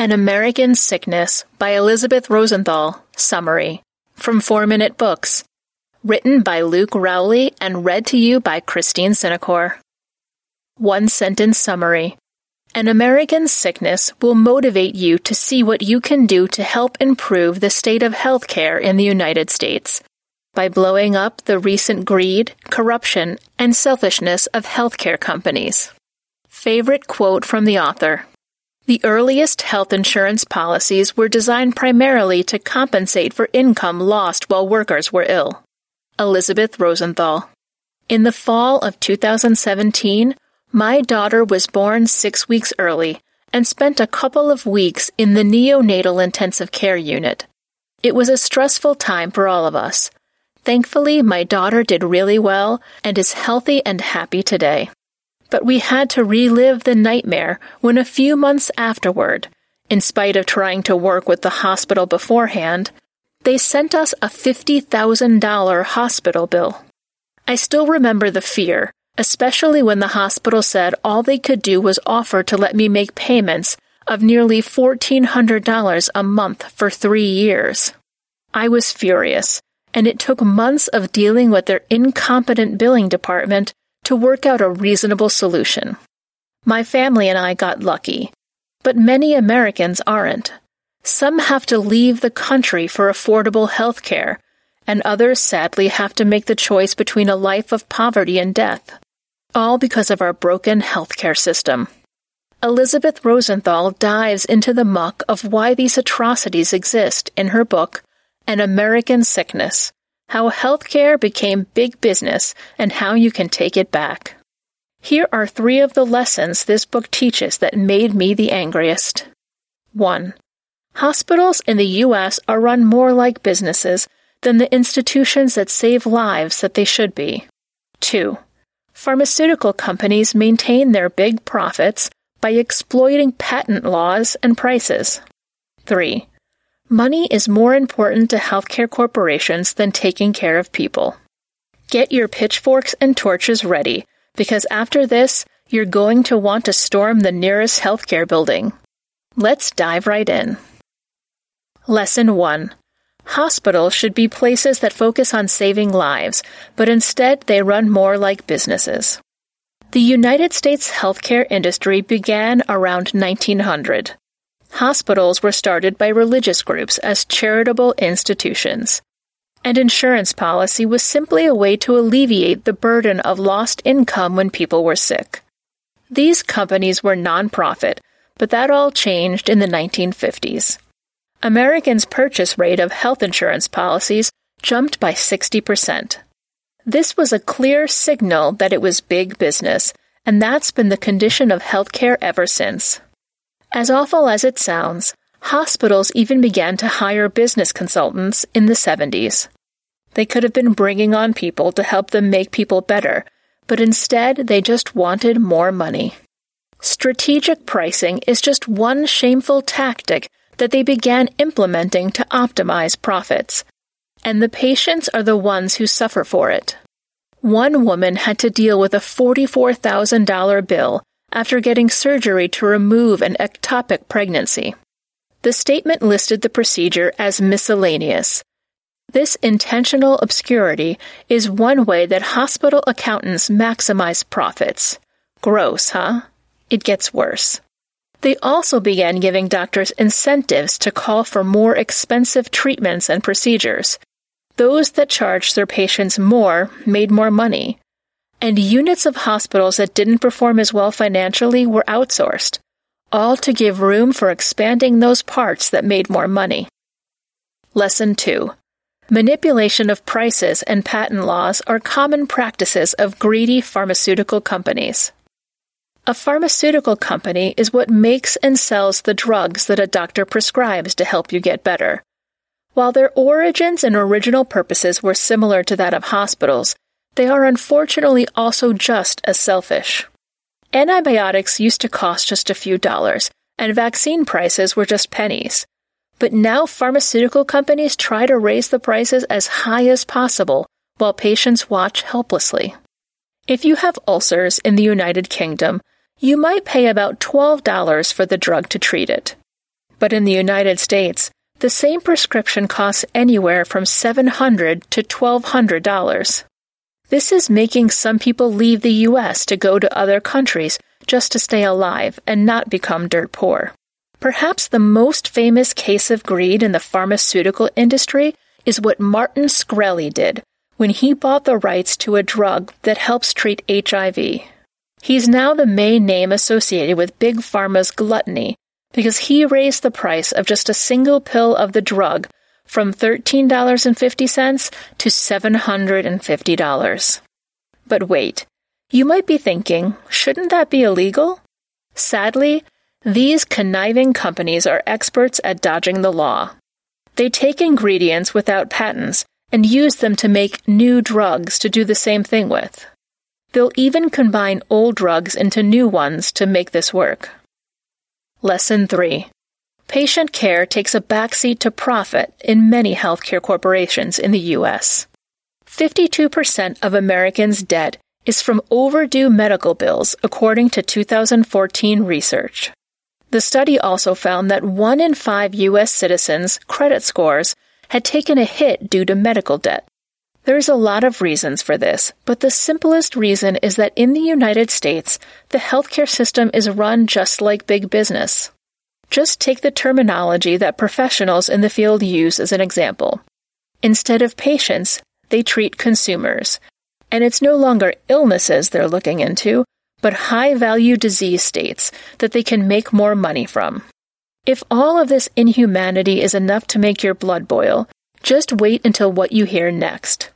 An American Sickness by Elisabeth Rosenthal. Summary. From Four Minute Books. Written by Luke Rowley and read to you by Christine Cinecor. One sentence summary. An American sickness will motivate you to see what you can do to help improve the state of healthcare in the United States by blowing up the recent greed, corruption, and selfishness of healthcare companies. Favorite quote from the author. The earliest health insurance policies were designed primarily to compensate for income lost while workers were ill. Elisabeth Rosenthal. In the fall of 2017, my daughter was born six weeks early and spent a couple of weeks in the neonatal intensive care unit. It was a stressful time for all of us. Thankfully, my daughter did really well and is healthy and happy today but we had to relive the nightmare when a few months afterward, in spite of trying to work with the hospital beforehand, they sent us a $50,000 hospital bill. I still remember the fear, especially when the hospital said all they could do was offer to let me make payments of nearly $1,400 a month for three years. I was furious, and it took months of dealing with their incompetent billing department to work out a reasonable solution. My family and I got lucky, but many Americans aren't. Some have to leave the country for affordable health care, and others sadly have to make the choice between a life of poverty and death, all because of our broken healthcare system. Elisabeth Rosenthal dives into the muck of why these atrocities exist in her book, An American Sickness how healthcare became big business, and how you can take it back. Here are three of the lessons this book teaches that made me the angriest. 1. Hospitals in the U.S. are run more like businesses than the institutions that save lives that they should be. 2. Pharmaceutical companies maintain their big profits by exploiting patent laws and prices. 3. Money is more important to healthcare corporations than taking care of people. Get your pitchforks and torches ready, because after this, you're going to want to storm the nearest healthcare building. Let's dive right in. Lesson 1 Hospitals should be places that focus on saving lives, but instead they run more like businesses. The United States healthcare industry began around 1900. Hospitals were started by religious groups as charitable institutions. And insurance policy was simply a way to alleviate the burden of lost income when people were sick. These companies were nonprofit, but that all changed in the 1950s. Americans' purchase rate of health insurance policies jumped by 60%. This was a clear signal that it was big business, and that's been the condition of healthcare ever since. As awful as it sounds, hospitals even began to hire business consultants in the 70s. They could have been bringing on people to help them make people better, but instead they just wanted more money. Strategic pricing is just one shameful tactic that they began implementing to optimize profits. And the patients are the ones who suffer for it. One woman had to deal with a $44,000 bill after getting surgery to remove an ectopic pregnancy. The statement listed the procedure as miscellaneous. This intentional obscurity is one way that hospital accountants maximize profits. Gross, huh? It gets worse. They also began giving doctors incentives to call for more expensive treatments and procedures. Those that charged their patients more made more money, and units of hospitals that didn't perform as well financially were outsourced, all to give room for expanding those parts that made more money. Lesson 2 Manipulation of prices and patent laws are common practices of greedy pharmaceutical companies. A pharmaceutical company is what makes and sells the drugs that a doctor prescribes to help you get better. While their origins and original purposes were similar to that of hospitals, they are unfortunately also just as selfish. Antibiotics used to cost just a few dollars, and vaccine prices were just pennies. But now pharmaceutical companies try to raise the prices as high as possible while patients watch helplessly. If you have ulcers in the United Kingdom, you might pay about $12 for the drug to treat it. But in the United States, the same prescription costs anywhere from 700 to $1,200. This is making some people leave the US to go to other countries just to stay alive and not become dirt poor. Perhaps the most famous case of greed in the pharmaceutical industry is what Martin Shkreli did when he bought the rights to a drug that helps treat HIV. He's now the main name associated with Big Pharma's gluttony because he raised the price of just a single pill of the drug from $13.50 to $750. But wait, you might be thinking, shouldn't that be illegal? Sadly, these conniving companies are experts at dodging the law. They take ingredients without patents and use them to make new drugs to do the same thing with. They'll even combine old drugs into new ones to make this work. Lesson 3 Patient care takes a backseat to profit in many healthcare corporations in the U.S. 52% of Americans' debt is from overdue medical bills, according to 2014 research. The study also found that one in five U.S. citizens' credit scores had taken a hit due to medical debt. There's a lot of reasons for this, but the simplest reason is that in the United States, the healthcare system is run just like big business. Just take the terminology that professionals in the field use as an example. Instead of patients, they treat consumers. And it's no longer illnesses they're looking into, but high value disease states that they can make more money from. If all of this inhumanity is enough to make your blood boil, just wait until what you hear next.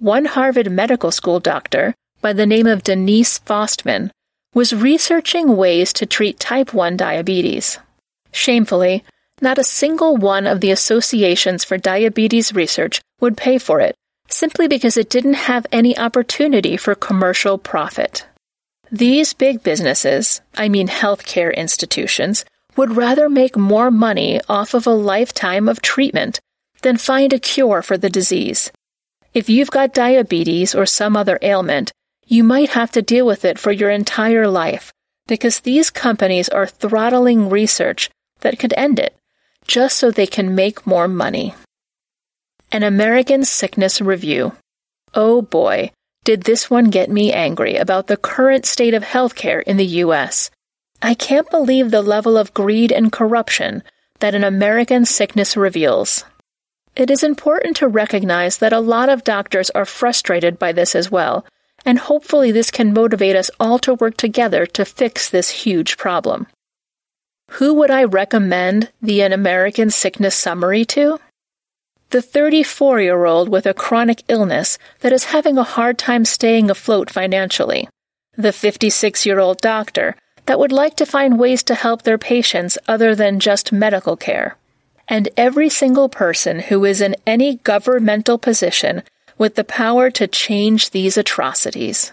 One Harvard Medical School doctor, by the name of Denise Faustman, was researching ways to treat type 1 diabetes. Shamefully, not a single one of the associations for diabetes research would pay for it, simply because it didn't have any opportunity for commercial profit. These big businesses, I mean healthcare institutions, would rather make more money off of a lifetime of treatment than find a cure for the disease. If you've got diabetes or some other ailment, you might have to deal with it for your entire life because these companies are throttling research that could end it, just so they can make more money. An American Sickness Review. Oh boy, did this one get me angry about the current state of healthcare in the U.S. I can't believe the level of greed and corruption that an American sickness reveals. It is important to recognize that a lot of doctors are frustrated by this as well, and hopefully this can motivate us all to work together to fix this huge problem. Who would I recommend the An American Sickness Summary to? The 34 year old with a chronic illness that is having a hard time staying afloat financially. The 56 year old doctor that would like to find ways to help their patients other than just medical care. And every single person who is in any governmental position with the power to change these atrocities.